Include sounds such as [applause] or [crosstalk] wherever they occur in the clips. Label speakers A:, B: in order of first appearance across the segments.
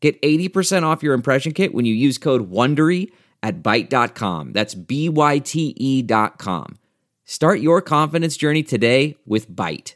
A: Get 80% off your impression kit when you use code WONDERY at Byte.com. That's B-Y-T-E dot com. Start your confidence journey today with Byte.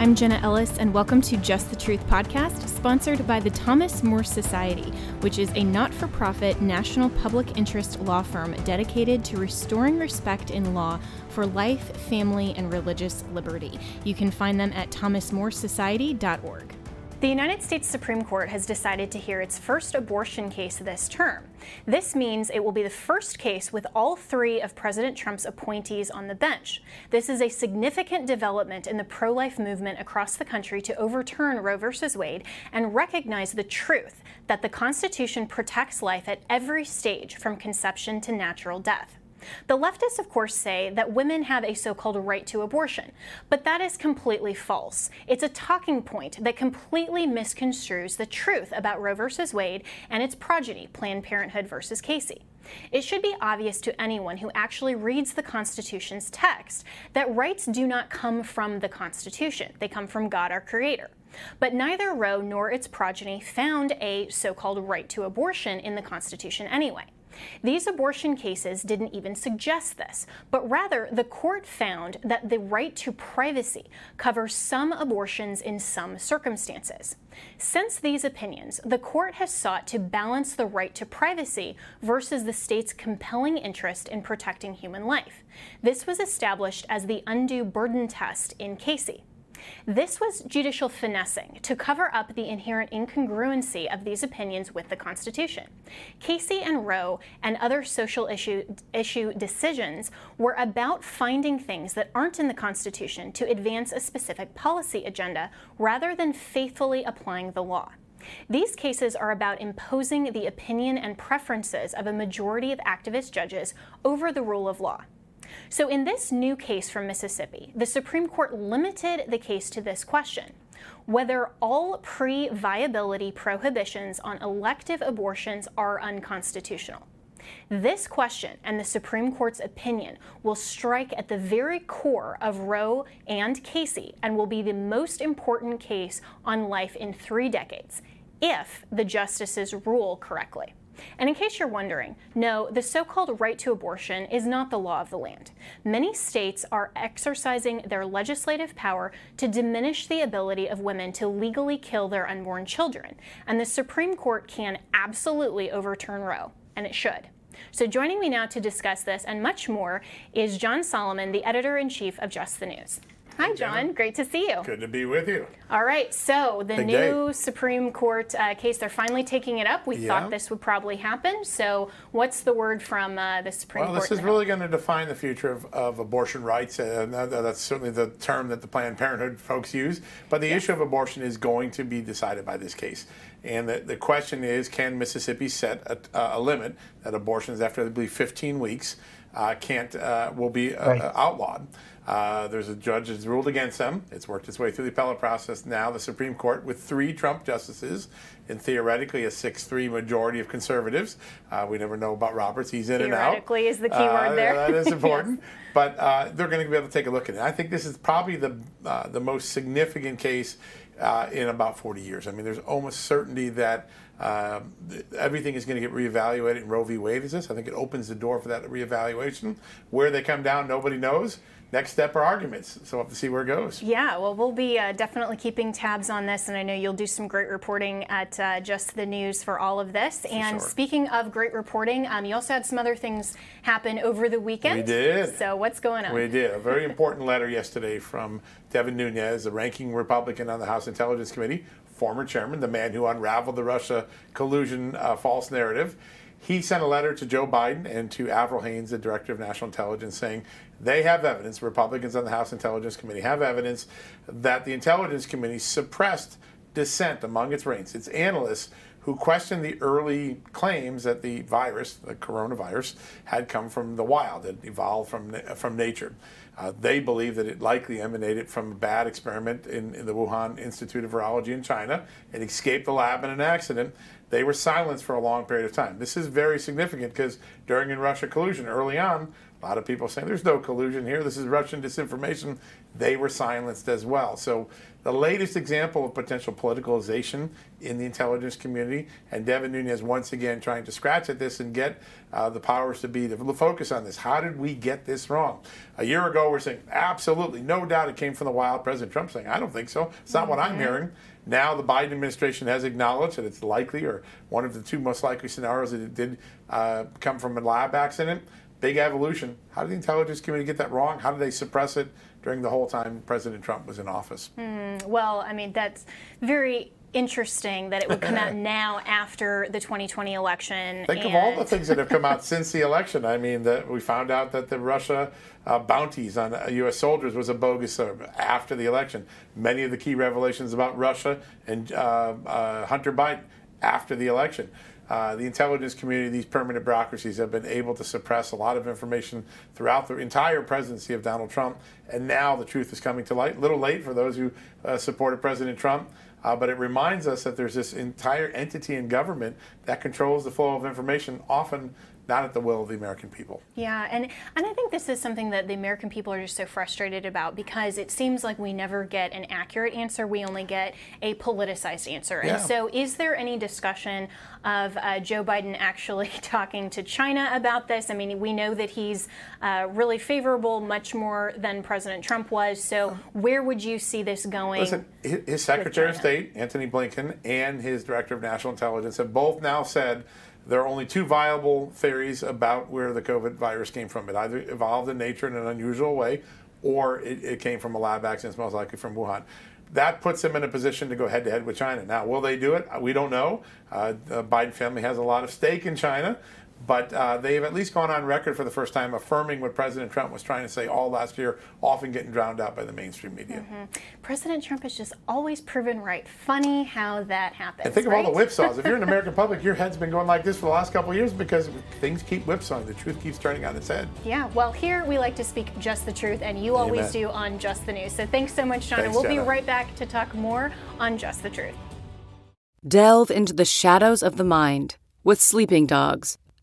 B: I'm Jenna Ellis, and welcome to Just the Truth podcast, sponsored by the Thomas More Society, which is a not for profit national public interest law firm dedicated to restoring respect in law for life, family, and religious liberty. You can find them at thomasmoresociety.org.
C: The United States Supreme Court has decided to hear its first abortion case this term. This means it will be the first case with all three of President Trump's appointees on the bench. This is a significant development in the pro life movement across the country to overturn Roe v. Wade and recognize the truth that the Constitution protects life at every stage from conception to natural death. The leftists, of course, say that women have a so called right to abortion, but that is completely false. It's a talking point that completely misconstrues the truth about Roe v. Wade and its progeny, Planned Parenthood versus Casey. It should be obvious to anyone who actually reads the Constitution's text that rights do not come from the Constitution, they come from God our Creator. But neither Roe nor its progeny found a so called right to abortion in the Constitution anyway. These abortion cases didn't even suggest this, but rather the court found that the right to privacy covers some abortions in some circumstances. Since these opinions, the court has sought to balance the right to privacy versus the state's compelling interest in protecting human life. This was established as the undue burden test in Casey. This was judicial finessing to cover up the inherent incongruency of these opinions with the Constitution. Casey and Roe and other social issue, issue decisions were about finding things that aren't in the Constitution to advance a specific policy agenda rather than faithfully applying the law. These cases are about imposing the opinion and preferences of a majority of activist judges over the rule of law. So, in this new case from Mississippi, the Supreme Court limited the case to this question whether all pre viability prohibitions on elective abortions are unconstitutional. This question and the Supreme Court's opinion will strike at the very core of Roe and Casey and will be the most important case on life in three decades if the justices rule correctly. And in case you're wondering, no, the so called right to abortion is not the law of the land. Many states are exercising their legislative power to diminish the ability of women to legally kill their unborn children. And the Supreme Court can absolutely overturn Roe, and it should. So, joining me now to discuss this and much more is John Solomon, the editor in chief of Just the News. Hi, John. Great to see you.
D: Good to be with you.
C: All right. So, the
D: Big
C: new
D: day.
C: Supreme Court uh, case, they're finally taking it up. We
D: Yeah.
C: thought this would probably happen. So, what's the word from uh, the Supreme
D: Well,
C: Court?
D: this is
C: now?
D: really going to define the future of, of abortion rights, and that, that's certainly the term that the Planned Parenthood folks use. But the issue of abortion is going to be decided by this case. And the, the question is can Mississippi set a, a limit that abortions after, I believe, 15 weeks uh, can't uh, will be uh,
E: Right.
D: outlawed? Uh, there's a judge that's ruled against them. It's worked its way through the appellate process. Now, the Supreme Court, with three Trump justices and theoretically a 6 3 majority of conservatives. Uh, we never know about Roberts. He's in and out.
C: Theoretically is the key
D: Uh,
C: word there.
D: That is [laughs]
C: Yes.
D: important. But uh, they're going to be able to take a look at it. I think this is probably the, uh, the most significant case uh, in about 40 years. I mean, there's almost certainty that th- everything is going to get reevaluated in Roe v. Wade. Is this? I think it opens the door for that reevaluation. Where they come down, nobody knows. Next step are arguments. So we'll have to see where it goes.
C: Yeah, well, we'll be uh, definitely keeping tabs on this, and I know you'll do some great reporting at uh, Just the News for all of this. and
D: sure.
C: speaking of great reporting, um, you also had some other things happen over the weekend.
D: We did.
C: So what's going on?
D: We did. A very important letter yesterday from Devin Nunes, the ranking Republican on the House Intelligence Committee, former chairman, the man who unraveled the Russia collusion uh, false narrative. He sent a letter to Joe Biden and to Avril Haines, the director of national intelligence, saying they have evidence, Republicans on the House Intelligence Committee have evidence that the Intelligence Committee suppressed dissent among its ranks, its analysts who questioned the early claims that the virus, the coronavirus, had come from the wild, it evolved from, from nature. Uh, they believe that it likely emanated from a bad experiment in, in, the Wuhan Institute of Virology in China. It escaped the lab in an accident. They were silenced for a long period of time. This is very significant because during in Russia collusion early on, a lot of people saying there's no collusion here. This is Russian disinformation. They were silenced as well. So the latest example of potential politicalization in the intelligence community, and Devin Nunes once again trying to scratch at this and get uh, the powers to be to focus on this. How did we get this wrong? A year ago, we're saying absolutely, no doubt it came from the wild. President Trump saying, I don't think so. It's not mm-hmm. what I'm hearing. Now the Biden administration has acknowledged that it's likely, or one of the two most likely scenarios, that it did uh, come from a lab accident. Big evolution. How did the intelligence community get that wrong? How did they suppress it? during the whole time President Trump was in office.
C: Mm, well, I mean, that's very interesting that it would come out [laughs] now after the 2020 election.
D: Think of all the things that have come out [laughs] since the election. I mean, that we found out that the Russia uh, bounties on U.S. soldiers was a bogus uh, after the election. Many of the key revelations about Russia and uh, uh Hunter Biden after the election. Uh, the intelligence community, these permanent bureaucracies have been able to suppress a lot of information throughout the entire presidency of Donald Trump. And now the truth is coming to light. A little late for those who uh, supported President Trump. Uh, but it reminds us that there's this entire entity in government that controls the flow of information, often not at the will of the American people.
C: Yeah, and, and I think this is something that the American people are just so frustrated about because it seems like we never get an accurate answer. We only get a politicized answer. Yeah. And so, is there any discussion of uh, Joe Biden actually [laughs] talking to China about this? I mean, we know that he's uh, really favorable, much more than President Trump was. So, where would you see this going?
D: Listen, his Secretary of State, Antony Blinken, and his Director of National Intelligence have both now said there are only two viable theories about where the COVID virus came from. It either evolved in nature in an unusual way, or it, it came from a lab accident, most likely from Wuhan. That puts them in a position to go head to head with China. Now, will they do it? We don't know. Uh, the Biden family has a lot of stake in China. But uh, they've at least gone on record for the first time affirming what President Trump was trying to say all last year, often getting drowned out by the mainstream media. Mm-hmm.
C: President Trump has just always proven right. Funny how that happens.
D: And think
C: right?
D: of all the whipsaws. if you're in [laughs] American public, your head's been going like this for the last couple of years because things keep whipsawing. The truth keeps turning on its head.
C: Yeah, well, here we like to speak just the truth, and you Amen. always do on Just the News. So thanks so much, John. Thanks, and we'll Jenna. be right back to talk more on Just the Truth.
E: Delve into the shadows of the mind with Sleeping Dogs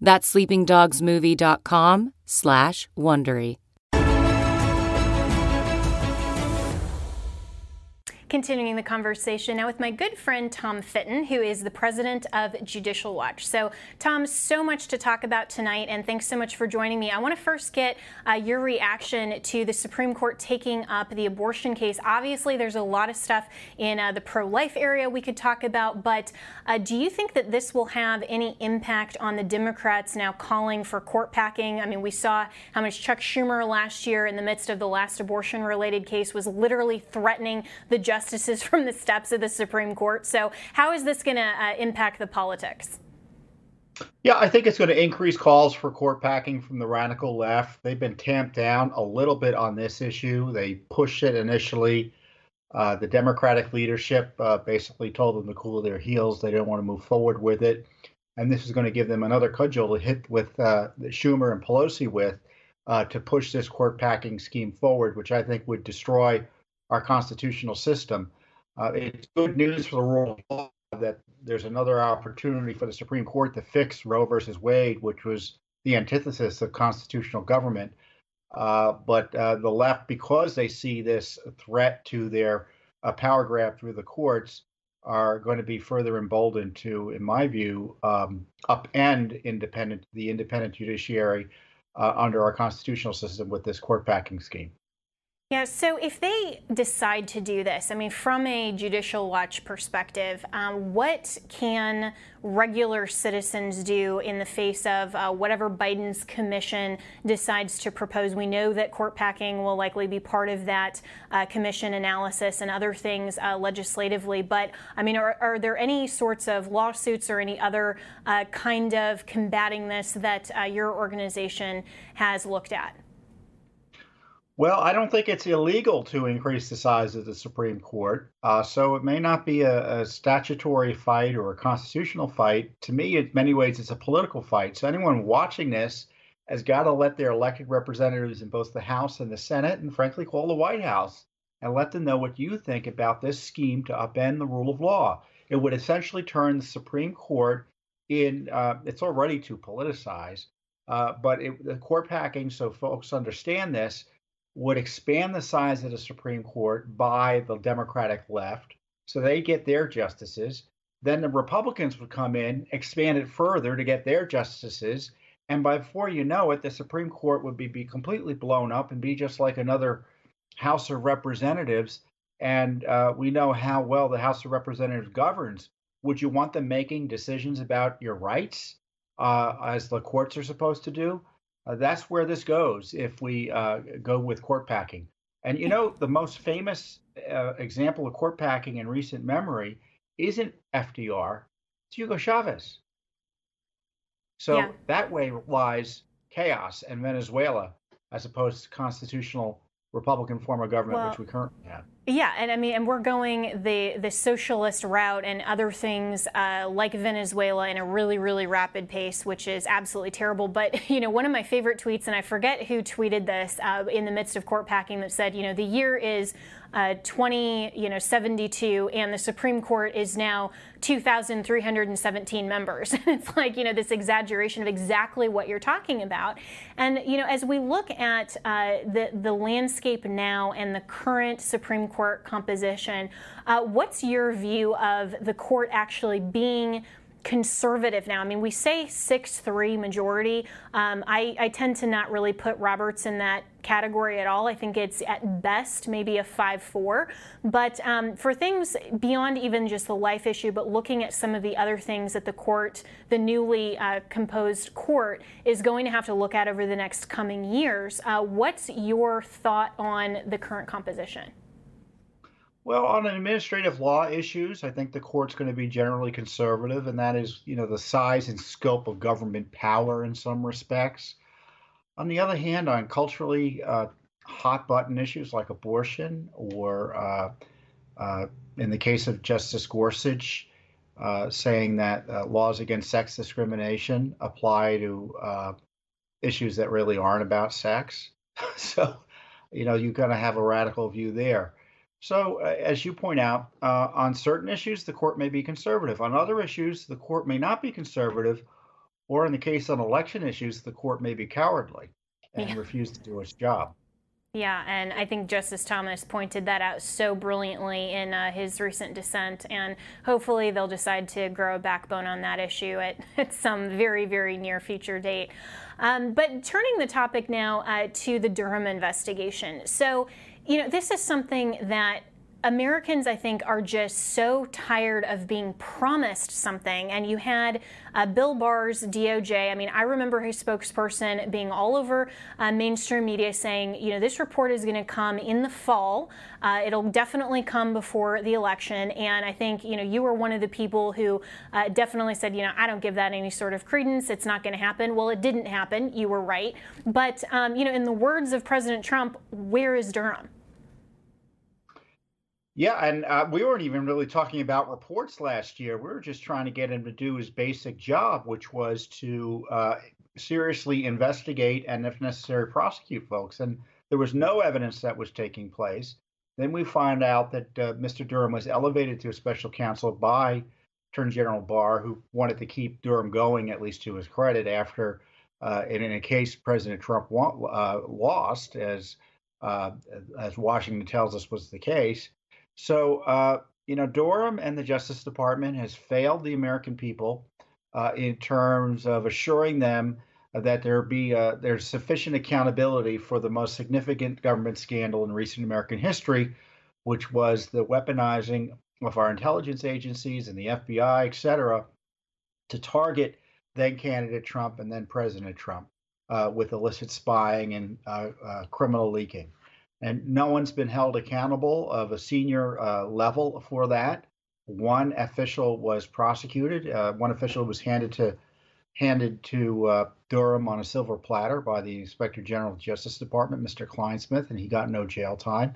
E: That's sleepingdogsmovie.com slash Wondery.
C: Continuing the conversation now with my good friend Tom Fitton, who is the president of Judicial Watch. So, Tom, so much to talk about tonight, and thanks so much for joining me. I want to first get uh, your reaction to the Supreme Court taking up the abortion case. Obviously, there's a lot of stuff in uh, the pro life area we could talk about, but uh, do you think that this will have any impact on the Democrats now calling for court packing? I mean, we saw how much Chuck Schumer last year, in the midst of the last abortion related case, was literally threatening the judge justices from the steps of the Supreme Court. So, how is this going to uh, impact the politics?
F: Yeah, I think it's going to increase calls for court packing from the radical left. They've been tamped down a little bit on this issue. They pushed it initially. Uh, the Democratic leadership uh, basically told them to cool their heels. They didn't want to move forward with it. And this is going to give them another cudgel to hit with uh, Schumer and Pelosi with uh, to push this court packing scheme forward, which I think would destroy our constitutional system. Uh, it's good news for the rule of law that there's another opportunity for the Supreme Court to fix Roe versus Wade, which was the antithesis of constitutional government. Uh, but uh, the left, because they see this threat to their uh, power grab through the courts, are going to be further emboldened to, in my view, um, upend independent the independent judiciary uh, under our constitutional system with this court packing scheme.
C: Yeah, so if they decide to do this, I mean, from a Judicial Watch perspective, um, what can regular citizens do in the face of uh, whatever Biden's commission decides to propose? We know that court packing will likely be part of that uh, commission analysis and other things uh, legislatively. But I mean, are, are, there any sorts of lawsuits or any other uh, kind of combating this that uh, your organization has looked at?
F: Well, I don't think it's illegal to increase the size of the Supreme Court. Uh, so it may not be a, a, statutory fight or a constitutional fight. To me, in many ways, it's a political fight. So anyone watching this has got to let their elected representatives in both the House and the Senate, and frankly, call the White House and let them know what you think about this scheme to upend the rule of law. It would essentially turn the Supreme Court in, uh, it's already too politicized, uh, but it, the court packing, so folks understand this would expand the size of the Supreme Court by the Democratic left. So they get their justices. Then the Republicans would come in, expand it further to get their justices. And by before you know it, the Supreme Court would be, be completely blown up and be just like another House of Representatives. And uh, we know how well the House of Representatives governs. Would you want them making decisions about your rights, uh, as the courts are supposed to do? Uh, that's where this goes if we uh, go with court packing. And you know, the most famous uh, example of court packing in recent memory isn't FDR, it's Hugo Chavez. So yeah. that way lies chaos in Venezuela as opposed to constitutional Republican form of government, well, which we currently have.
C: Yeah, and I mean, and we're going the the socialist route and other things uh, like Venezuela in a really, really rapid pace, which is absolutely terrible. But [laughs] you know, one of my favorite tweets, and I forget who tweeted this uh, in the midst of court packing, that said, you know, the year is uh, 20, you know, 72, and the Supreme Court is now 2,317 members. [laughs] it's like, you know, this exaggeration of exactly what you're talking about. And you know, as we look at uh, the the landscape now and the current Supreme Court court composition. Uh, what's your view of the court actually being conservative now. I mean, we say 6 3 majority. Um, I, I, tend to not really put Roberts in that category at all. I think it's at best maybe a 5 4. But um, for things beyond even just the life issue, but looking at some of the other things that the court, the newly uh, composed court, is going to have to look at over the next coming years, uh, what's your thought on the current composition?
F: Well, on administrative law issues, I think the court's going to be generally conservative, and that is, you know, the size and scope of government power in some respects. On the other hand, on culturally uh, hot button issues like abortion, or uh, uh, in the case of Justice Gorsuch, uh, saying that uh, laws against sex discrimination apply to uh, issues that really aren't about sex. [laughs] so, you know, you're going to have a radical view there. So, uh, as you point out, uh, on certain issues, the court may be conservative. On other issues, the court may not be conservative, or in the case on election issues, the court may be cowardly and yeah. refuse to do its job.
C: Yeah, and I think Justice Thomas pointed that out so brilliantly in uh, his recent dissent, and hopefully they'll decide to grow a backbone on that issue at, [laughs] at some very, very near future date. Um, but turning the topic now uh, to the Durham investigation. So, you know, this is something that Americans, I think, are just so tired of being promised something. And you had uh, Bill Barr's DOJ. I mean, I remember his spokesperson being all over uh, mainstream media saying, you know, this report is going to come in the fall. Uh, it'll definitely come before the election. And I think, you know, you were one of the people who uh, definitely said, you know, I don't give that any sort of credence. It's not going to happen. Well, it didn't happen. You were right. But, um, you know, in the words of President Trump, where is Durham?
F: Yeah, and uh, we weren't even really talking about reports last year. We were just trying to get him to do his basic job, which was to uh, seriously investigate and, if necessary, prosecute folks. And there was no evidence that was taking place. Then we find out that uh, Mr. Durham was elevated to a special counsel by Attorney General Barr, who wanted to keep Durham going, at least to his credit, after, uh, in, a case President Trump uh, lost, as uh, as Washington tells us was the case. So, uh, you know, Durham and the Justice Department has failed the American people uh, in terms of assuring them that there be uh, there's sufficient accountability for the most significant government scandal in recent American history, which was the weaponizing of our intelligence agencies and the FBI, et cetera, to target then candidate Trump and then President Trump uh, with illicit spying and uh, uh criminal leaking. And no one's been held accountable of a senior uh, level for that. One official was prosecuted. Uh, one official was handed to handed to uh, Durham on a silver platter by the Inspector General of Justice Department, Mr. Clinesmith, and he got no jail time.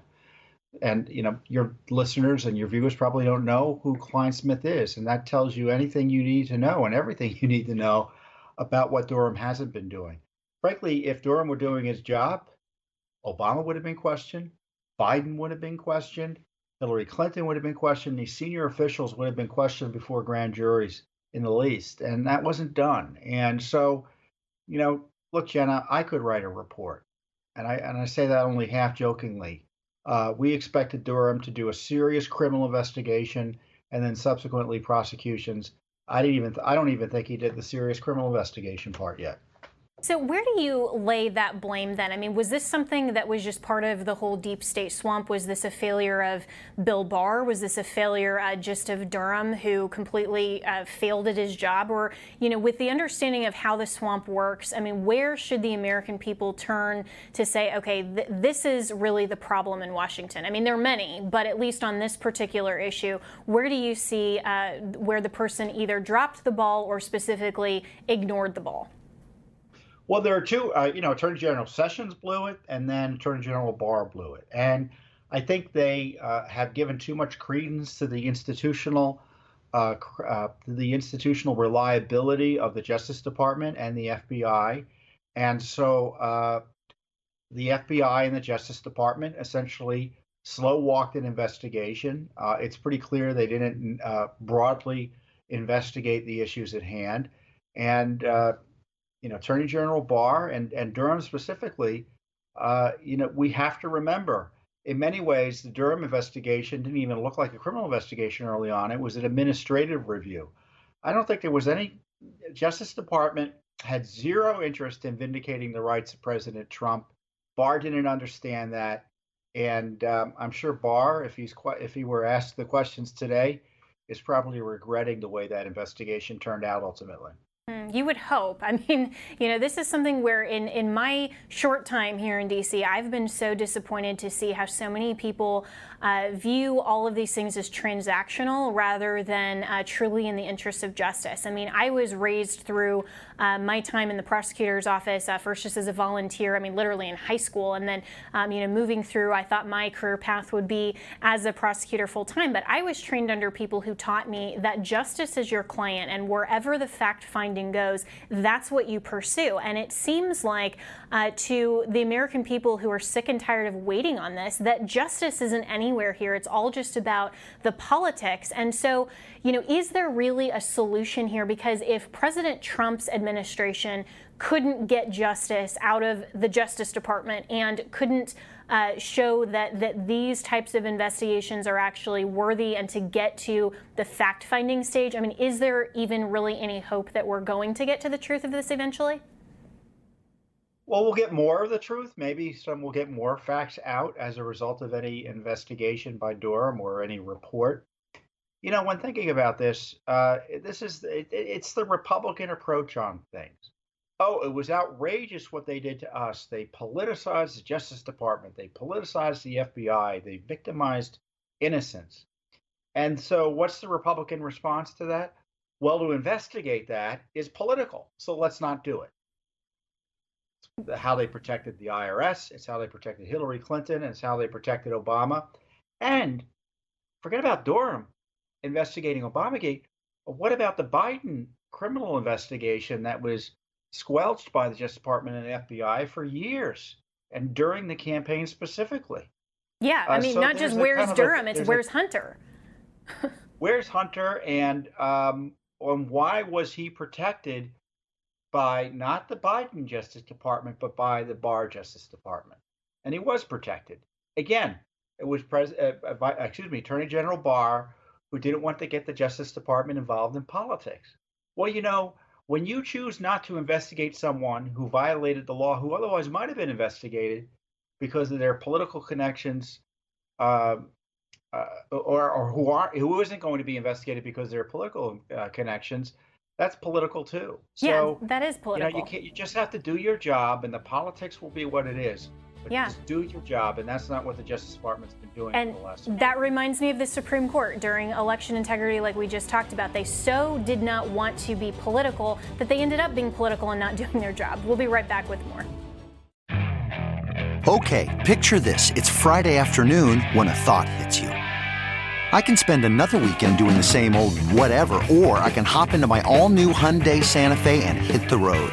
F: And you know, your listeners and your viewers probably don't know who Clinesmith is, and that tells you anything you need to know and everything [laughs] you need to know about what Durham hasn't been doing. Frankly, if Durham were doing his job, Obama would have been questioned, Biden would have been questioned, Hillary Clinton would have been questioned, these senior officials would have been questioned before grand juries in the least, and that wasn't done. And so, you know, look, Jenna, I could write a report, and I and I say that only half jokingly. Uh, we expected Durham to do a serious criminal investigation and then subsequently prosecutions. I didn't even I don't even think he did the serious criminal investigation part yet.
C: So, where do you lay that blame then? I mean, was this something that was just part of the whole deep state swamp? Was this a failure of Bill Barr? Was this a failure uh, just of Durham, who completely uh, failed at his job? Or, you know, with the understanding of how the swamp works, I mean, where should the American people turn to say, okay, th- this is really the problem in Washington? I mean, there are many, but at least on this particular issue, where do you see uh, where the person either dropped the ball or specifically ignored the ball?
F: Well, there are two. Uh, you know, Attorney General Sessions blew it, and then Attorney General Barr blew it, and I think they uh, have given too much credence to the institutional, uh, uh the institutional reliability of the Justice Department and the FBI, and so uh, the FBI and the Justice Department essentially slow walked an investigation. Uh, it's pretty clear they didn't broadly investigate the issues at hand, and you know, Attorney General Barr and, and Durham specifically, uh, you know, we have to remember in many ways, the Durham investigation didn't even look like a criminal investigation early on. It was an administrative review. I don't think there was any, Justice Department had zero interest in vindicating the rights of President Trump. Barr didn't understand that. And um, I'm sure Barr, if he's if he were asked the questions today, is probably regretting the way that investigation turned out ultimately.
C: Mm, you would hope. [laughs] I mean, you know, this is something where in, in my short time here in DC, I've been so disappointed to see how so many people uh, view all of these things as transactional rather than uh, truly in the interest of justice. I mean, I was raised through uh, my time in the prosecutor's office, uh, first just as a volunteer, I mean, literally in high school, and then, um, you know, moving through, I thought my career path would be as a prosecutor full time. But I was trained under people who taught me that justice is your client, and wherever the fact finding goes, that's what you pursue. And it seems like uh, to the American people who are sick and tired of waiting on this, that justice isn't anywhere here. It's all just about the politics. And so, you know, is there really a solution here? Because if President Trump's administration couldn't get justice out of the Justice Department and couldn't uh, show that that these types of investigations are actually worthy and to get to the fact finding stage. I mean, is there even really any hope that we're going to get to the truth of this eventually?
F: Well, we'll get more of the truth. Maybe some will get more facts out as a result of any investigation by Durham or any report. You know, when thinking about this, uh, this is it, it's the Republican approach on things. Oh, it was outrageous what they did to us. They politicized the Justice Department. They politicized the FBI. They victimized innocents. And so, what's the Republican response to that? Well, to investigate that is political. So let's not do it how they protected the IRS, it's how they protected Hillary Clinton, it's how they protected Obama. And forget about Durham investigating Obamagate. What about the Biden criminal investigation that was squelched by the Justice Department and FBI for years and during the campaign specifically?
C: Yeah, I uh, mean, uh, so not just where's kind of Durham, a, it's where's a, Hunter. [laughs]
F: where's Hunter, and um, and why was he protected by not the Biden Justice Department, but by the Barr Justice Department. And he was protected. Again, it was pres- uh, uh, excuse me, Attorney General Barr who didn't want to get the Justice Department involved in politics. Well, you know, when you choose not to investigate someone who violated the law, who otherwise might have been investigated because of their political connections, uh, uh, or, or who are who isn't going to be investigated because of their political uh, connections, that's political too.
C: So, yeah, that is political.
F: You know, you, you just have to do your job, and the politics will be what it is. But yeah. just do your job, and that's not what the Justice Department's been doing
C: and
F: for the last.
C: And that reminds me of the Supreme Court during election integrity, like we just talked about. They so did not want to be political that they ended up being political and not [laughs] doing their job. We'll be right back with more.
G: Okay, picture this: it's Friday afternoon when a thought hits you. I can spend another weekend doing the same old whatever, or I can hop into my all-new Hyundai Santa Fe and hit the road.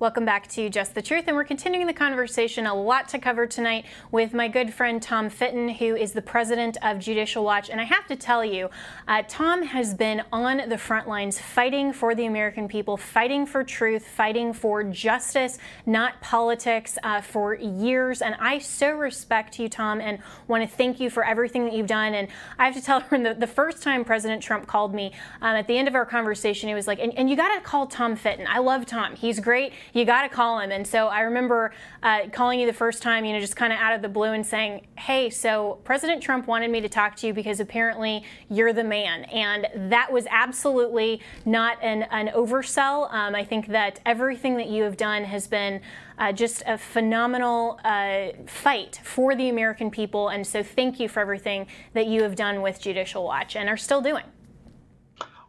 C: Welcome back to Just the Truth, and we're continuing the conversation. A lot to cover tonight with my good friend Tom Fitton, who is the president of Judicial Watch. And I have to tell you, uh, Tom has been on the front lines fighting for the American people, fighting for truth, fighting for justice, not politics, uh, for years. And I so respect you, Tom, and want to thank you for everything that you've done. And I have to tell [laughs] her the, the first time President Trump called me um, at the end of our conversation, he was like, and, and you got to call Tom Fitton. I love Tom. He's great you got to call him. And so I remember uh, calling you the first time, you know, just kind of out of the blue and saying, hey, so President Trump wanted me to talk to you because apparently you're the man. And that was absolutely not an, an oversell. Um, I think that everything that you have done has been uh, just a phenomenal uh, fight for the American people. And so thank you for everything that you have done with Judicial Watch and are still doing.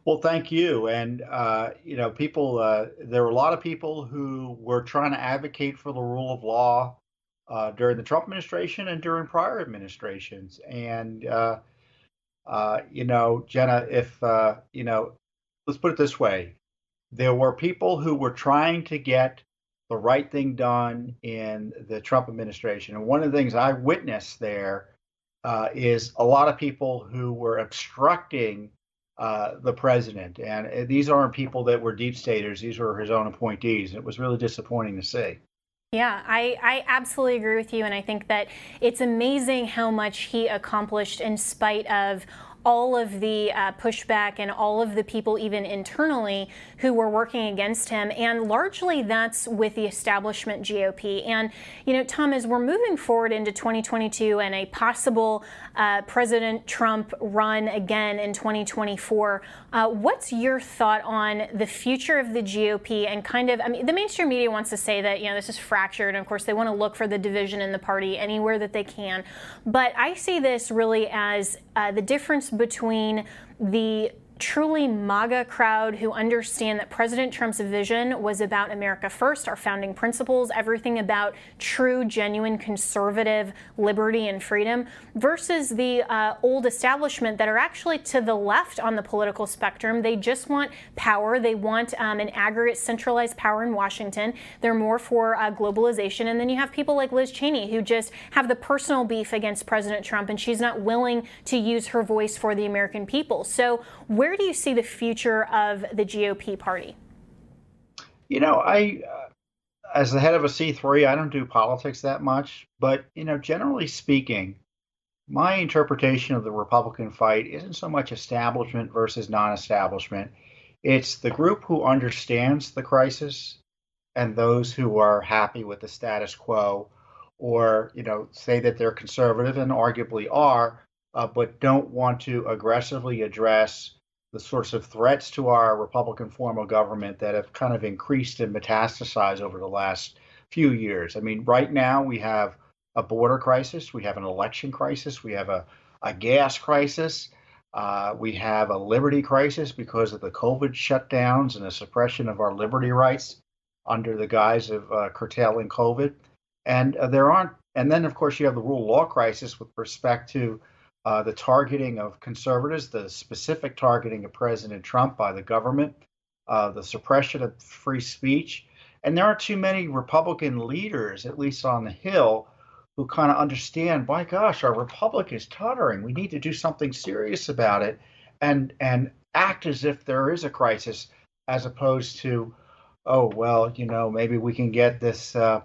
F: Well, thank you. And, uh, you know, people, uh, there were a lot of people who were trying to advocate for the rule of law uh, during the Trump administration and during prior administrations. And, uh, uh, you know, Jenna, if, uh, you know, let's put it this way there were people who were trying to get the right thing done in the Trump administration. And one of the things I witnessed there is a lot of people who were obstructing uh, the president. And uh, these aren't people that were deep staters, these were his own appointees. It was really disappointing to see.
C: Yeah, I, I absolutely agree with you. And I think that it's amazing how much he accomplished in spite of all of the uh, pushback and all of the people, even internally, who were working against him. And largely that's with the establishment GOP. And, you know, Tom, as we're moving forward into 2022 and a possible uh, President Trump run again in 2024, uh, what's your thought on the future of the GOP and kind of, I mean, the mainstream media wants to say that, you know, this is fractured. And of course, they want to look for the division in the party anywhere that they can. But I see this really as uh, the difference between the truly MAGA crowd who understand that President Trump's vision was about America first, our founding principles, everything about true, genuine conservative liberty and freedom, versus the uh, old establishment that are actually to the left on the political spectrum. They just want power. They want um, an aggregate centralized power in Washington. They're more for uh, globalization. And then you have people like Liz Cheney who just have the personal beef against President Trump, and she's not willing to use her voice for the American people. So, where do you see the future of the GOP party?
F: You know, I, uh, as the head of a C3, I don't do politics that much, but, you know, generally speaking, my interpretation of the Republican fight isn't so much establishment versus non establishment. It's the group who understands the crisis and those who are happy with the status quo or, you know, say that they're conservative and arguably are, uh, but don't want to aggressively address the sorts of threats to our Republican form of government that have kind of increased and metastasized over the last few years. I mean, right now we have a border crisis, we have an election crisis, we have a, a gas crisis, uh, we have a liberty crisis because of the COVID shutdowns and the suppression of our liberty rights under the guise of uh, curtailing COVID. And uh, there aren't, and then of course you have the rule of law crisis with respect to uh, the targeting of conservatives, the specific targeting of President Trump by the government, uh, the suppression of free speech. And there aren't too many Republican leaders, at least on the Hill, who kind of understand, my gosh, our republic is tottering. We need to do something serious about it and and act as if there is a crisis as opposed to, oh, well, you know, maybe we can get this, uh,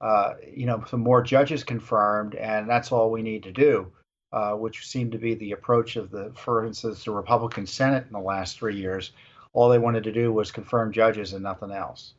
F: uh, you know, some more judges confirmed and that's all we need to do. Uh, which seemed to be the approach of the, for instance, the Republican Senate in the last three years. All they wanted to do was confirm judges and nothing else.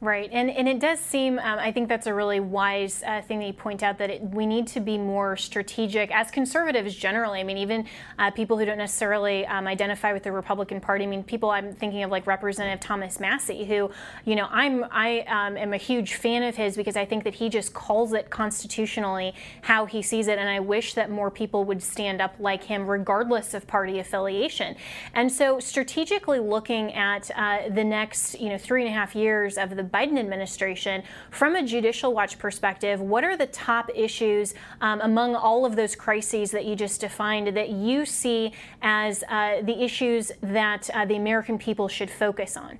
C: Right, and and it does seem um, I think that's a really wise uh, thing that you point out that it, we need to be more strategic as conservatives generally. I mean, even uh, people who don't necessarily um, identify with the Republican Party. I mean, people I'm thinking of like Representative Thomas Massie, who you know I'm I um, am a huge fan of his because I think that he just calls it constitutionally how he sees it, and I wish that more people would stand up like him, regardless of party affiliation. And so, strategically looking at uh, the next you know three and a half years of the Biden administration. From a Judicial Watch perspective, what are the top issues um, among all of those crises that you just defined that you see as uh, the issues that uh, the American people should focus on?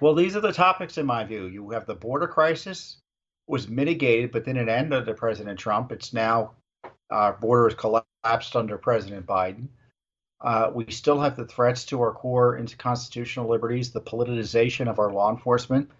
F: Well, these are the topics in my view. You have the border crisis was mitigated, but then it ended under President Trump. It's now our border has collapsed under President Biden. Uh, we still have the threats to our core into constitutional liberties, the politicization of our law enforcement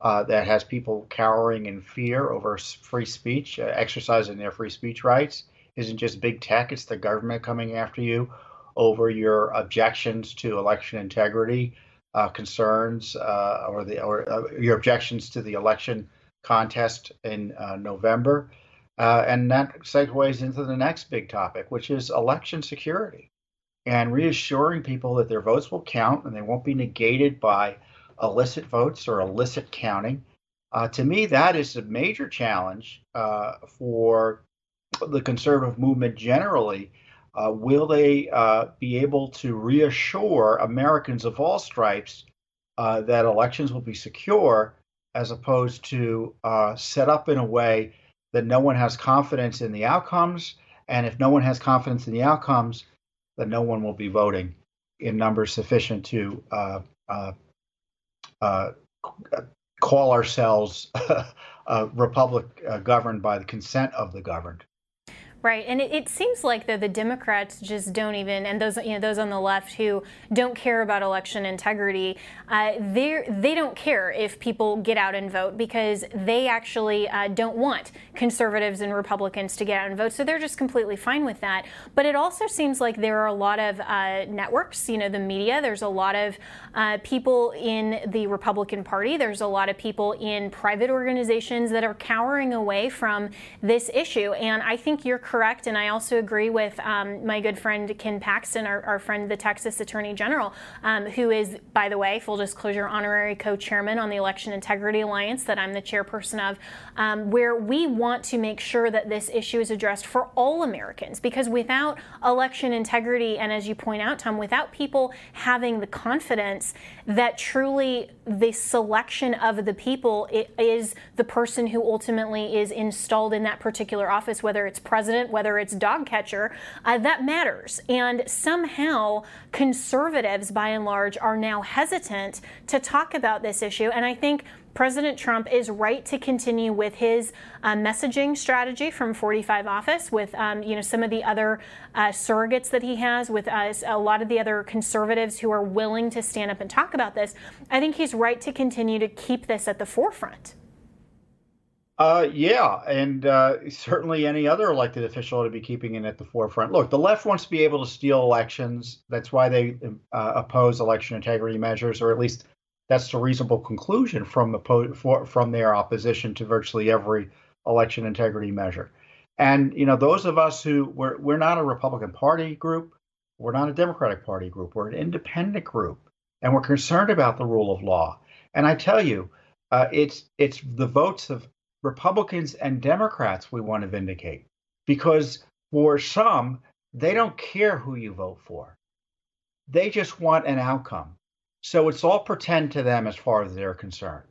F: uh, that has people cowering in fear over free speech, uh, exercising their free speech rights. Isn't just big tech, it's the government coming after you over your objections to election integrity uh, concerns uh, or the or uh, your objections to the election contest in November. and that segues into the next big topic, which is election security and reassuring people that their votes will count and they won't be negated by illicit votes or illicit counting. Uh, to me, that is a major challenge uh, for the conservative movement generally. Uh, will they uh, be able to reassure Americans of all stripes uh, that elections will be secure as opposed to uh, set up in a way that no one has confidence in the outcomes? And if no one has confidence in the outcomes, that no one will be voting in numbers sufficient to uh, uh, uh, call ourselves [laughs] a republic uh, governed by the consent of the governed.
C: Right, and it, it, seems like though the Democrats just don't even, and those you know those on the left who don't care about election integrity, uh, they they don't care if people get out and vote because they actually uh, don't want conservatives and Republicans to get out and vote, so they're just completely fine with that. But it also seems like there are a lot of uh, networks, you know, the media. There's a lot of uh, people in the Republican Party. There's a lot of people in private organizations that are cowering away from this issue, and I think you're correct, and I also agree with um, my good friend Ken Paxton, our, our friend, the Texas Attorney General, um, who is, by the way, full disclosure, honorary co-chairman on the Election Integrity Alliance that I'm the chairperson of, um, where we want to make sure that this issue is addressed for all Americans, because without election integrity, and as you point out, Tom, without people having the confidence that truly the selection of the people is the person who ultimately is installed in that particular office, whether it's president whether it's dog catcher, uh, that matters. And somehow conservatives, by and large, are now hesitant to talk about this issue. And I think President Trump is right to continue with his uh, messaging strategy from 45 office, with um, you know some of the other uh, surrogates that he has, with a lot of the other conservatives who are willing to stand up and talk about this. I think he's right to continue to keep this at the forefront.
F: Uh, yeah, and uh, certainly any other elected official to be keeping it at the forefront. Look, the left wants to be able to steal elections. That's why they uh, oppose election integrity measures, or at least that's the reasonable conclusion from the for, from their opposition to virtually every election integrity measure. And you know, those of us who we're we're not a Republican Party group, we're not a Democratic Party group, we're an independent group, and we're concerned about the rule of law. And I tell you, uh, it's it's the votes of Republicans and Democrats we want to vindicate because for some, they don't care who you vote for. They just want an outcome. So it's all pretend to them as far as they're concerned.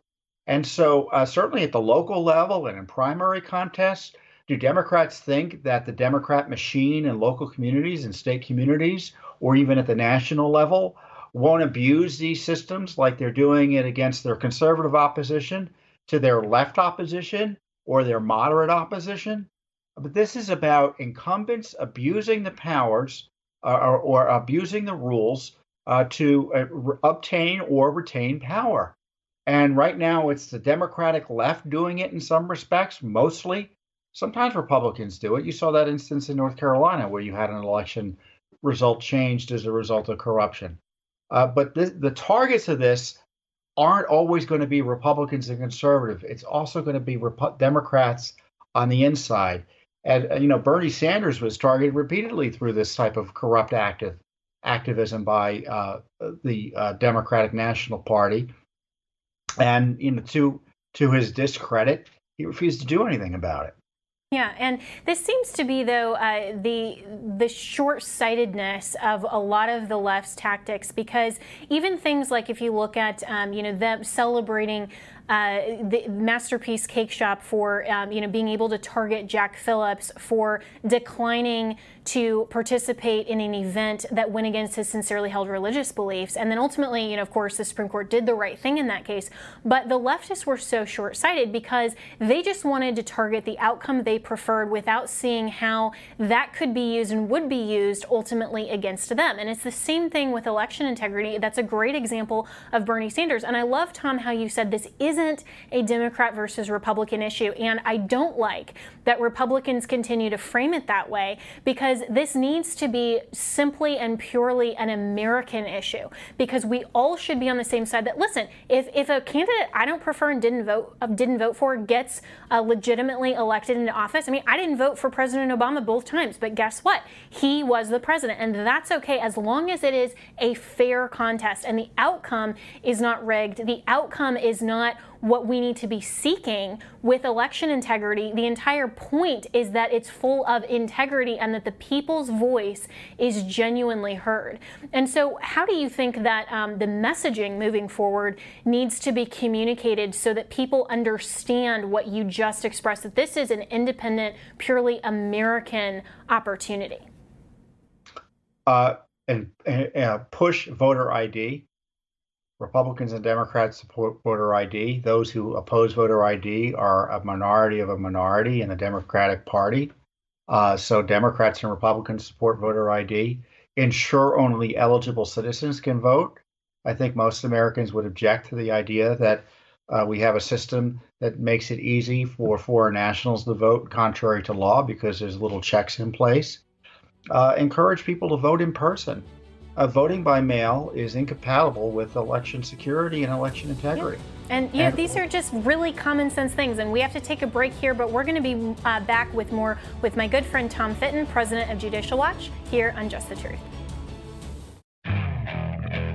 F: And so, uh, certainly at the local level and in primary contests, do Democrats think that the Democrat machine in local communities and state communities, or even at the national level, won't abuse these systems like they're doing it against their conservative opposition? To their left opposition or their moderate opposition. But this is about incumbents abusing the powers uh, or, or, abusing the rules uh, to uh, re- obtain or retain power. And right now, it's the Democratic left doing it in some respects, mostly. Sometimes Republicans do it. You saw that instance in North Carolina where you had an election result changed as a result of corruption. Uh, but th- the targets of this aren't always going to be Republicans and conservative. It's also going to be Democrats on the inside. And uh, you know, Bernie Sanders was targeted repeatedly through this type of corrupt active activism by uh, the uh, Democratic National Party. And you know, to to his discredit, he refused to do anything about it.
C: Yeah, and this seems to be though uh, the the short-sightedness of a lot of the left's tactics because even things like if you look at um, you know them celebrating uh, the Masterpiece Cake Shop for um, you know being able to target Jack Phillips for declining to participate in an event that went against his sincerely held religious beliefs. And then ultimately, you know, of course, the Supreme Court did the right thing in that case. But the leftists were so short sighted because they just wanted to target the outcome they preferred without seeing how that could be used and would be used ultimately against them. And it's the same thing with election integrity. That's a great example of Bernie Sanders. And I love, Tom, how you said this isn't a Democrat versus Republican issue. And I don't like that Republicans continue to frame it that way because this needs to be simply and purely an American issue because we all should be on the same side that listen, if, if a candidate I don't prefer and didn't vote uh, didn't vote for gets uh, legitimately elected into office, I mean, I didn't vote for President Obama both times, but guess what? He was the president and that's okay as long as it is a fair contest and the outcome is not rigged. The outcome is not what we need to be seeking with election integrity. The entire point is that it's full of integrity and that the people's voice is genuinely heard. And so, how do you think that um, the messaging moving forward needs to be communicated so that people understand what you just expressed that this is an independent, purely American opportunity?
F: Uh, and, and uh, push voter ID Republicans and Democrats support voter ID. Those who oppose voter ID are a minority of a minority in the Democratic Party. Uh, so Democrats and Republicans support voter ID. Ensure only eligible citizens can vote. I think most Americans would object to the idea that uh, we have a system that makes it easy for foreign nationals to vote contrary to law because there's little checks in place. Uh, encourage people to vote in person uh, voting by mail is incompatible with election security and election integrity.
C: And you know, these are just really common sense things. And we have to take a break here, but we're going to be uh, back with more with my good friend Tom Fitton, president of Judicial Watch, here on Just the Truth.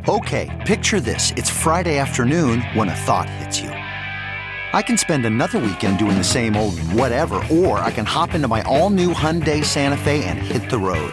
G: Okay, picture this. It's Friday afternoon when a thought hits you. I can spend another weekend doing the same old whatever, or I can hop into my all new Hyundai Santa Fe and hit the road.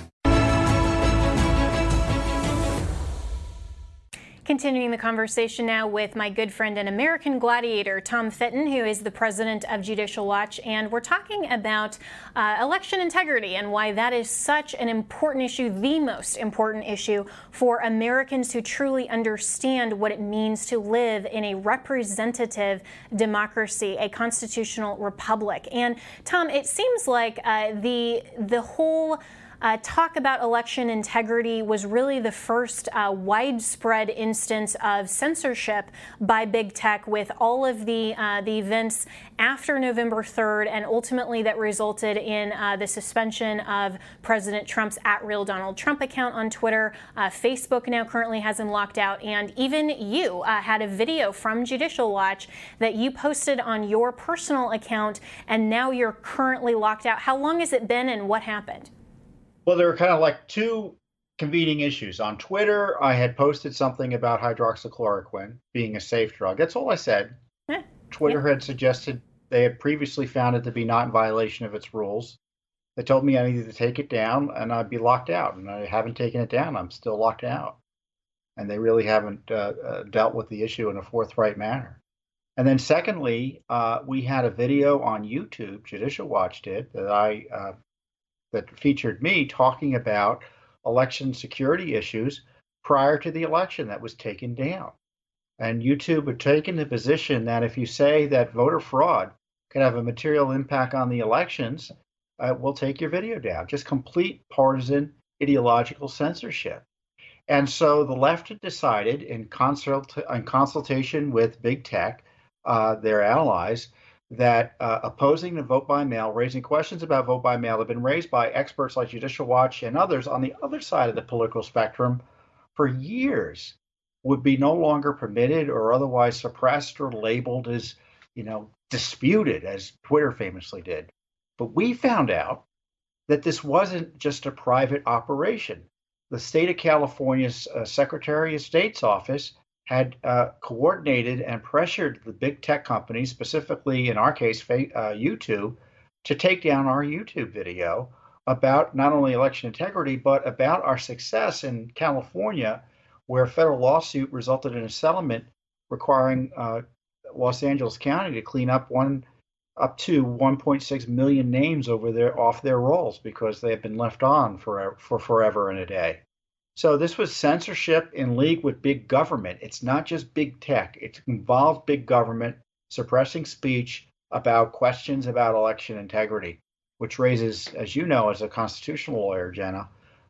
C: Continuing the conversation now with my good friend and American gladiator, Tom Fitton, who is the president of Judicial Watch. And we're talking about uh, election integrity and why that is such an important issue, the most important issue for Americans who truly understand what it means to live in a representative democracy, a constitutional republic. And Tom, it seems like uh, the, the whole uh, talk about election integrity was really the first uh, widespread instance of censorship by big tech with all of the, uh, the events after November 3rd, and ultimately that resulted in uh, the suspension of President Trump's at real Donald Trump account on Twitter. Uh, Facebook now currently has him locked out, and even you uh, had a video from Judicial Watch that you posted on your personal account, and now you're currently locked out. How long has it been, and what happened?
F: Well, there were kind of like two convening issues. On Twitter, I had posted something about hydroxychloroquine being a safe drug. That's all I said. Yeah. Twitter yeah. had suggested they had previously found it to be not in violation of its rules. They told me I needed to take it down and I'd be locked out. And I haven't taken it down. I'm still locked out. And they really haven't uh, uh, dealt with the issue in a forthright manner. And then, secondly, uh, we had a video on YouTube, Judicial Watch did, that I uh, that featured me talking about election security issues prior to the election that was taken down. And YouTube had taken the position that if you say that voter fraud could have a material impact on the elections, uh, we'll take your video down. Just complete partisan ideological censorship. And so the left had decided, in, consult- in consultation with big tech, uh, their allies, that uh, opposing the vote by mail, raising questions about vote by mail, have been raised by experts like Judicial Watch and others on the other side of the political spectrum for years, would be no longer permitted or otherwise suppressed or labeled as, you know, disputed, as Twitter famously did. But we found out that this wasn't just a private operation. The state of California's uh, Secretary of State's office had uh, coordinated and pressured the big tech companies, specifically in our case, uh, YouTube, to take down our YouTube video about not only election integrity, but about our success in California, where a federal lawsuit resulted in a settlement requiring uh, Los Angeles County to clean up one up to 1.6 million names over their off their rolls because they have been left on for for forever and a day. So this was censorship in league with big government. It's not just big tech. It involved big government suppressing speech about questions about election integrity, which raises, as you know, as a constitutional lawyer, Jenna,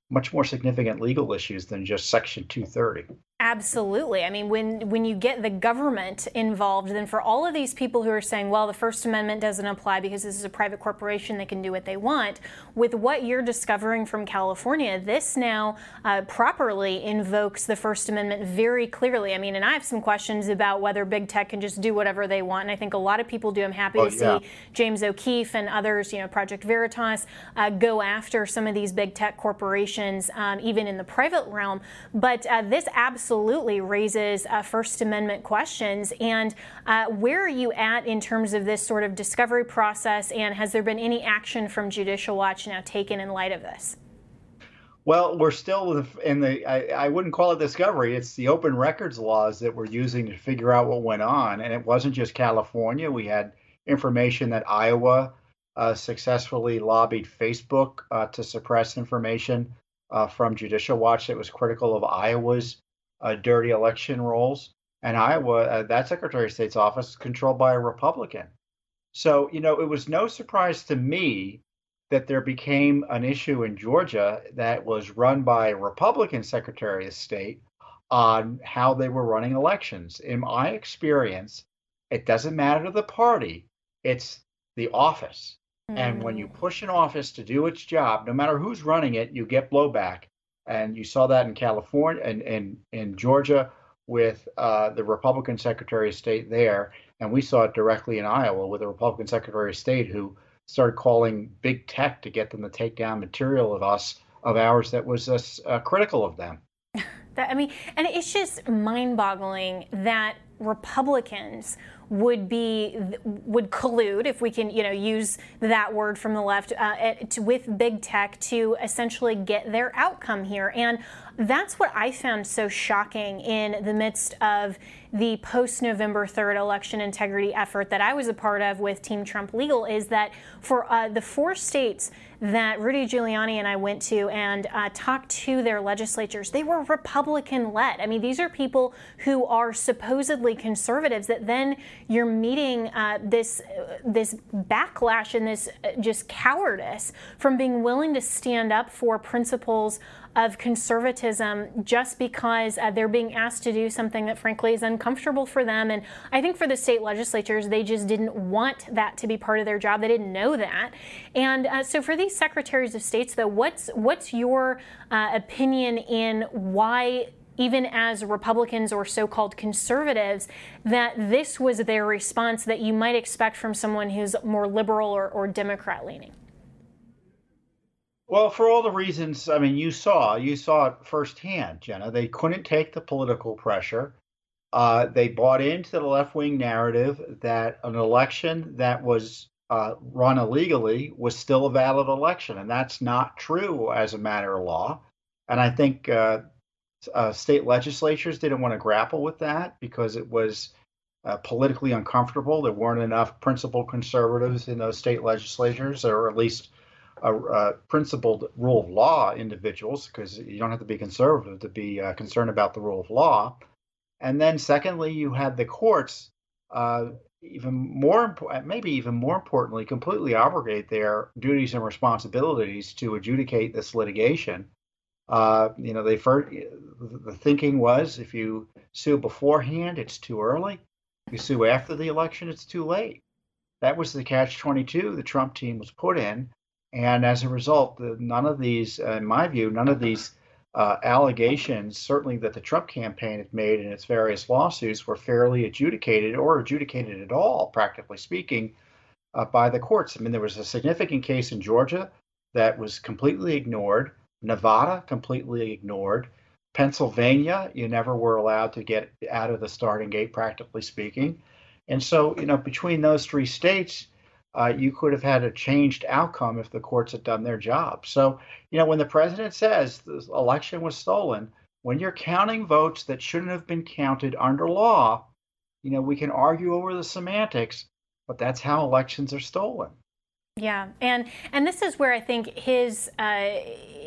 F: much more significant legal issues than just Section 230.
C: Absolutely. I mean, when when you get the government involved, then for all of these people who are saying, well, the First Amendment doesn't apply because this is a private corporation, they can do what they want. With what you're discovering from California, this now uh, properly invokes the First Amendment very clearly. I mean, and I have some questions about whether big tech can just do whatever they want, and I think a lot of people do. I'm happy oh, to yeah. see James O'Keefe and others, you know, Project Veritas, uh, go after some of these big tech corporations, um, even in the private realm. But uh, this absolutely absolutely raises uh, First Amendment questions. And uh, where are you at in terms of this sort of discovery process? And has there been any action from Judicial Watch now taken in light of this?
F: Well, we're still in the, I, I, wouldn't call it discovery. It's the open records laws that we're using to figure out what went on. And it wasn't just California. We had information that Iowa uh, successfully lobbied Facebook uh, to suppress information uh, from Judicial Watch that was critical of Iowa's uh, dirty election rolls. And Iowa, uh, that Secretary of State's office is controlled by a Republican. So, you know, it was no surprise to me that there became an issue in Georgia that was run by a Republican Secretary of State on how they were running elections. In my experience, it doesn't matter to the party, it's the office. Mm. And when you mm. push an office to do its job, no matter who's running it, you get blowback and you saw that in California and in, in, Georgia with uh, the Republican Secretary of State there, and we saw it directly in Iowa with the Republican Secretary of State who started calling big tech to get them to take down material of us of ours that was uh, critical of them. [laughs]
C: That, I mean, and it's just mind-boggling that Republicans would be would collude, if we can, you know, use that word from the left, uh, to, with big tech to essentially get their outcome here. And that's what I found so shocking in the midst of the post November 3rd election integrity effort that I was a part of with Team Trump Legal is that for uh, the four states that Rudy Giuliani and I went to and uh, talked to their legislatures, they were Republican led. I mean, these are people who are supposedly conservatives that then you're meeting uh, this uh, this backlash and this uh, just cowardice from being willing to stand up for principles of conservatism just because uh, they're being asked to do something that frankly is uncomfortable for them. And I think for the state legislatures, they just didn't want that to be part of their job. They didn't know that. And uh, so for these secretaries of states, though, what's what's your uh, opinion in why? even as Republicans or so called conservatives, that this was their response that you might expect from someone who's more liberal or, or Democrat leaning?
F: Well, for all the reasons, I mean, you saw, you saw it firsthand, Jenna. They couldn't take the political pressure. Uh, they bought into the left wing narrative that an election that was uh, run illegally was still a valid election. And that's not true as a matter of law. And I think uh, uh state legislatures didn't want to grapple with that because it was uh, politically uncomfortable. There weren't enough principled conservatives in those state legislatures, or at least uh, uh, principled rule of law individuals, because you don't have to be conservative to be uh, concerned about the rule of law. And then, secondly, you had the courts, uh, even more, maybe even more importantly, completely abrogate their duties and responsibilities to adjudicate this litigation. Uh, you know, they first, the thinking was if you sue beforehand, it's too early. If you sue after the election, it's too late. That was the catch 22 the Trump team was put in. And as a result, none of these, uh, in my view, none of these uh, allegations, certainly that the Trump campaign had made in its various lawsuits, were fairly adjudicated or adjudicated at all, practically speaking, uh, by the courts. I mean, there was a significant case in Georgia that was completely ignored, Nevada, completely ignored. Pennsylvania, you never were allowed to get out of the starting gate, practically speaking. And so, you know, between those three states, uh, you could have had a changed outcome if the courts had done their job. So, you know, when the president says the election was stolen, when you're counting votes that shouldn't have been counted under law, you know, we can argue over the semantics, but that's how elections are stolen.
C: Yeah, and and this is where I think his uh,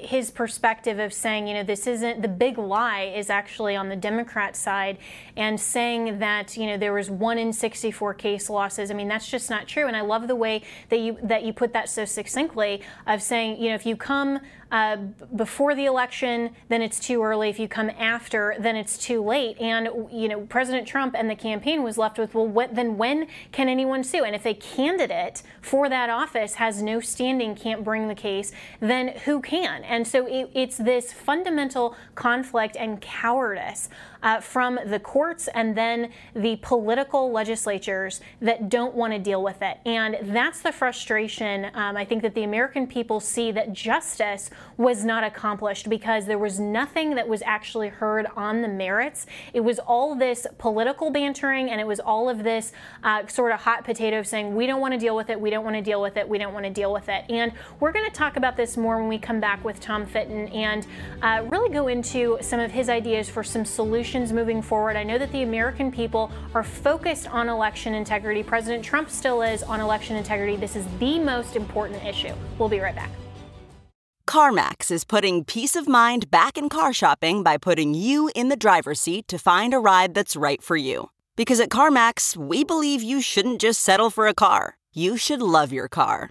C: his perspective of saying, you know, this isn't the big lie is actually on the Democrat side, and saying that you know there was one in 64 case losses. I mean, that's just not true. And I love the way that you that you put that so succinctly of saying, you know, if you come uh, before the election, then it's too early. If you come after, then it's too late. And you know, President Trump and the campaign was left with, well, what, then when can anyone sue? And if a candidate for that office has no standing, can't bring the case, then who can? And so it, it's this fundamental conflict and cowardice uh, from the courts and then the political legislatures that don't want to deal with it. And that's the frustration. Um, I think that the American people see that justice was not accomplished because there was nothing that was actually heard on the merits. It was all this political bantering and it was all of this uh, sort of hot potato saying, we don't want to deal with it, we don't want to deal with it, we don't want to deal with it. And we're going to talk about this more when we come back with Tom Fitton and uh, really go into some of his ideas for some solutions elections moving forward. I know that the American people are focused on election integrity. President Trump still is on election integrity. This is the most important issue. We'll be right back.
H: CarMax is putting peace of mind back in car shopping by putting you in the driver's seat to find a ride that's right for you. Because at CarMax, we believe you shouldn't just settle for a car, you should love your car.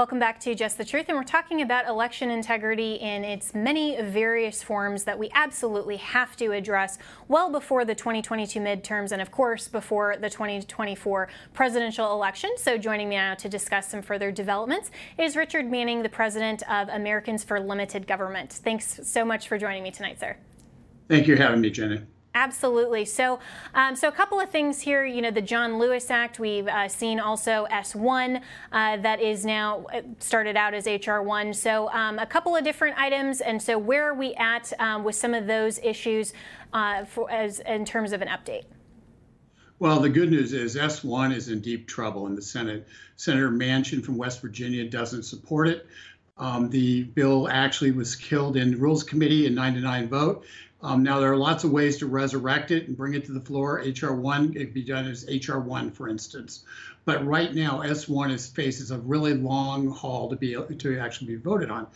C: Welcome back to Just the Truth, and we're talking about election integrity in its many various forms that we absolutely have to address well before the 2022 midterms and, of course, before the 2024 presidential election. So, joining me now to discuss some further developments is Richard Manning, the president of Americans for Limited Government. Thanks so much for joining me tonight, sir.
I: Thank you for having me, Jenny.
C: Absolutely. So, um, so a couple of things here. You know, the John Lewis Act. We've uh, seen also S1 uh, that is now uh, started out as HR1. So, um, a couple of different items. And so, where are we at um, with some of those issues uh, for, as in terms of an update?
I: Well, the good news is S1 is in deep trouble in the Senate. Senator Manchin from West Virginia doesn't support it. Um, the bill actually was killed in Rules Committee in 99 vote. Um, now, there are lots of ways to resurrect it and bring it to the floor. HR1 it could be done as HR1, for instance. But right now, S1 is faces a really long haul to be to actually be voted on.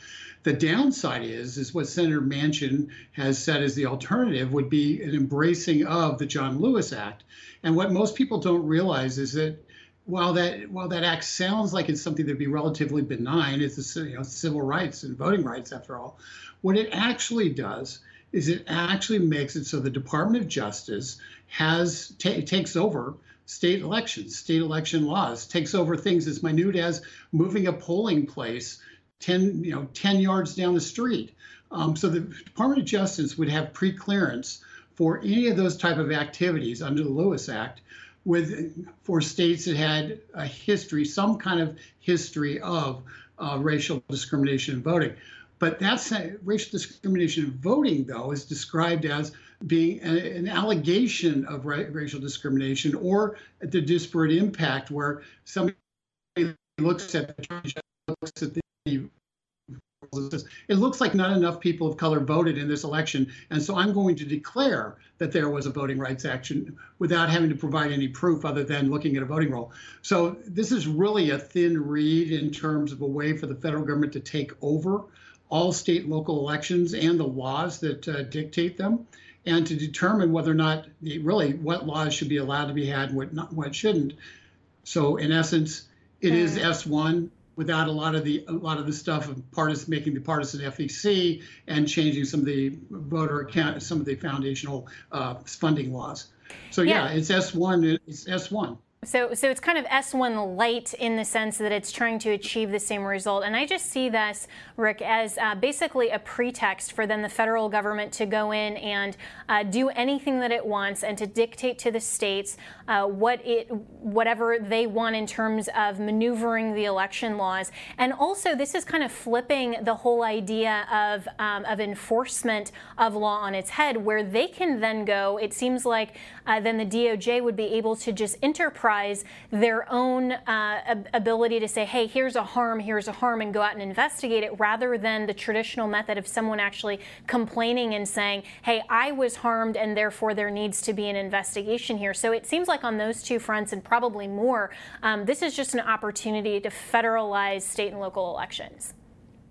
I: The downside is is what Senator Manchin has said as the alternative would be an embracing of the John Lewis Act. And what most people don't realize is that while that while that act sounds like it's something that'd be relatively benign, it's a, you know, civil rights and voting rights after all. What it actually does is it actually makes it so the Department of Justice has takes over state elections, state election laws, takes over things as minute as moving a polling place 10, you know, 10 yards down the street. Um, so the Department of Justice would have pre-clearance for any of those type of activities under the Lewis Act with for states that had a history, some kind of history of uh, racial discrimination in voting. But that's racial discrimination in voting, though, is described as being an allegation of racial discrimination or the disparate impact where somebody looks at the looks at the it looks like not enough people of color voted in this election, and so I'm going to declare that there was a voting rights action without having to provide any proof other than looking at a voting roll. So this is really a thin reed in terms of a way for the federal government to take over all state local elections and the laws that uh, dictate them, and to determine whether or not really what laws should be allowed to be had and what not, what shouldn't. So in essence, it is S1 without a lot of the a lot of the stuff of partisan making the partisan FEC and changing some of the voter account some of the foundational uh, funding laws. So yeah, yeah it's S1. It's S1.
C: So, so it's kind of S1 light in the sense that it's trying to achieve the same result. And I just see this, Rick, as uh, basically a pretext for then the federal government to go in and uh, do anything that it wants and to dictate to the states uh, what it, whatever they want in terms of maneuvering the election laws. And also, this is kind of flipping the whole idea of, um, of enforcement of law on its head, where they can then go, it seems like uh, then the DOJ would be able to just enterprise their own uh, ability to say, hey, here's a harm, here's a harm, and go out and investigate it, rather than the traditional method of someone actually complaining and saying, hey, I was harmed, and therefore there needs to be an investigation here. So it seems like on those two fronts, and probably more, um, this is just an opportunity to federalize state and local elections.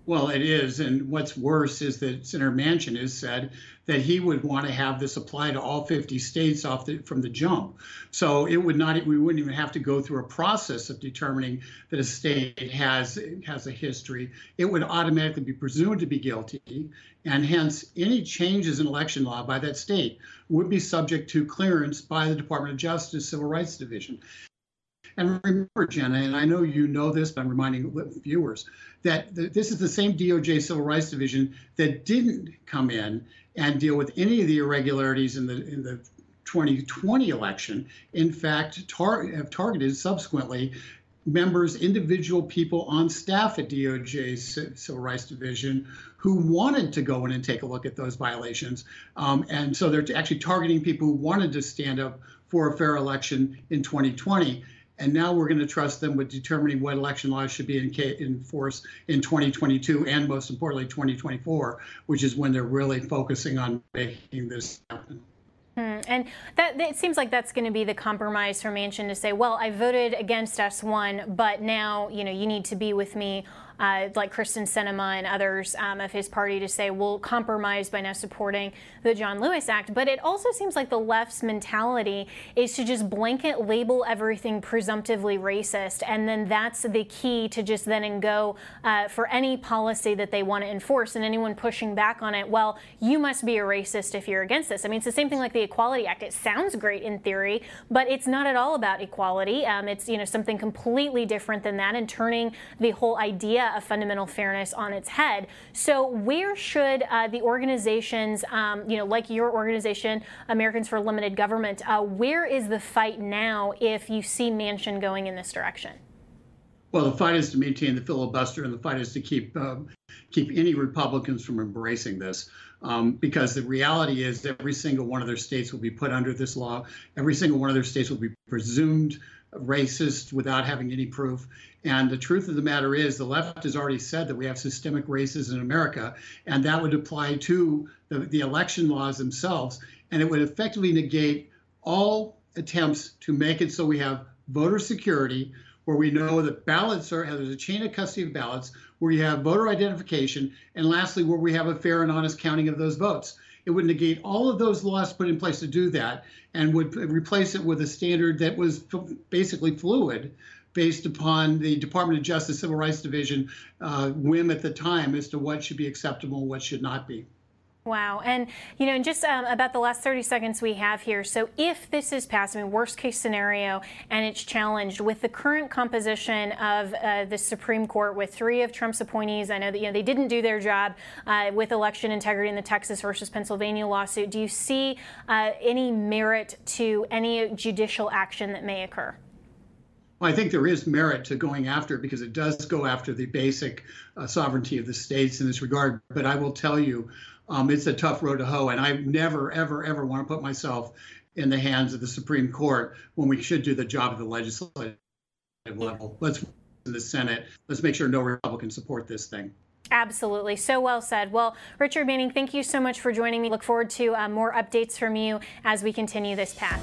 I: Well, it is. And what's worse is that Senator Manchin has said that he would want to have this apply to all 50 states off the, from the jump. So it would not, we wouldn't even have to go through a process of determining that a state has, has a history. It would automatically be presumed to be guilty. And hence, any changes in election law by that state would be subject to clearance by the Department of Justice Civil Rights Division. And remember, Jenna, and I know you know this, but I'm reminding viewers that this is the same DOJ Civil Rights Division that didn't come in and deal with any of the irregularities in the in the 2020 election. In fact, tar- have targeted subsequently members, individual people on staff at DOJ Civil Rights Division who wanted to go in and take a look at those violations. Um, and so they're actually targeting people who wanted to stand up for a fair election in 2020. And now we're going to trust them with determining what election laws should be in, in force in 2022 and most importantly 2024, which is when they're really focusing on making this happen.
C: Hmm. And that it seems like that's going to be the compromise for Manchin to say, well, I voted against S1, but now you know you need to be with me uh, like Kyrsten Sinema and others um, of his party to say we'll compromise by now supporting the John Lewis Act. But it also seems like the left's mentality is to just blanket label everything presumptively racist, and then that's the key to just then and go uh, for any policy that they want to enforce. And anyone pushing back on it, well, you must be a racist if you're against this. I mean, it's the same thing like the Equality Act. It sounds great in theory, but it's not at all about equality. Um, it's you know something completely different than that, and turning the whole idea idea of fundamental fairness on its head. So, where should uh, the organizations, um, you know, like your organization, Americans for Limited Government, uh, where is the fight now if you see Manchin going in this direction?
I: Well, the fight is to maintain the filibuster, and the fight is to keep um, keep any Republicans from embracing this. Um, because the reality is, every single one of their states will be put under this law. Every single one of their states will be presumed racist without having any proof. And the truth of the matter is, the left has already said that we have systemic racism in America, and that would apply to the, the election laws themselves. And it would effectively negate all attempts to make it so we have voter security, where we know that ballots are, there's a chain of custody of ballots, where you have voter identification, and lastly, where we have a fair and honest counting of those votes. It would negate all of those laws put in place to do that and would replace it with a standard that was basically fluid based upon the Department of Justice Civil Rights Division uh, whim at the time as to what should be acceptable, what should not be.
C: Wow. And, you know, in just um, about the last 30 seconds we have here. So, if this is passed, I mean, worst case scenario, and it's challenged with the current composition of uh, the Supreme Court with three of Trump's appointees, I know that, you know, they didn't do their job uh, with election integrity in the Texas versus Pennsylvania lawsuit. Do you see uh, any merit to any judicial action that may occur?
I: I think there is merit to going after it because it does go after the basic uh, sovereignty of the states in this regard. But I will tell you, um, it's a tough road to hoe, and I never, ever, ever want to put myself in the hands of the Supreme Court when we should do the job at the legislative level. Let's the Senate. Let's make sure no Republicans support this thing.
J: Absolutely. So well said. Well, Richard Manning, thank you so much for joining me. Look forward to uh, more updates from you as we continue this path.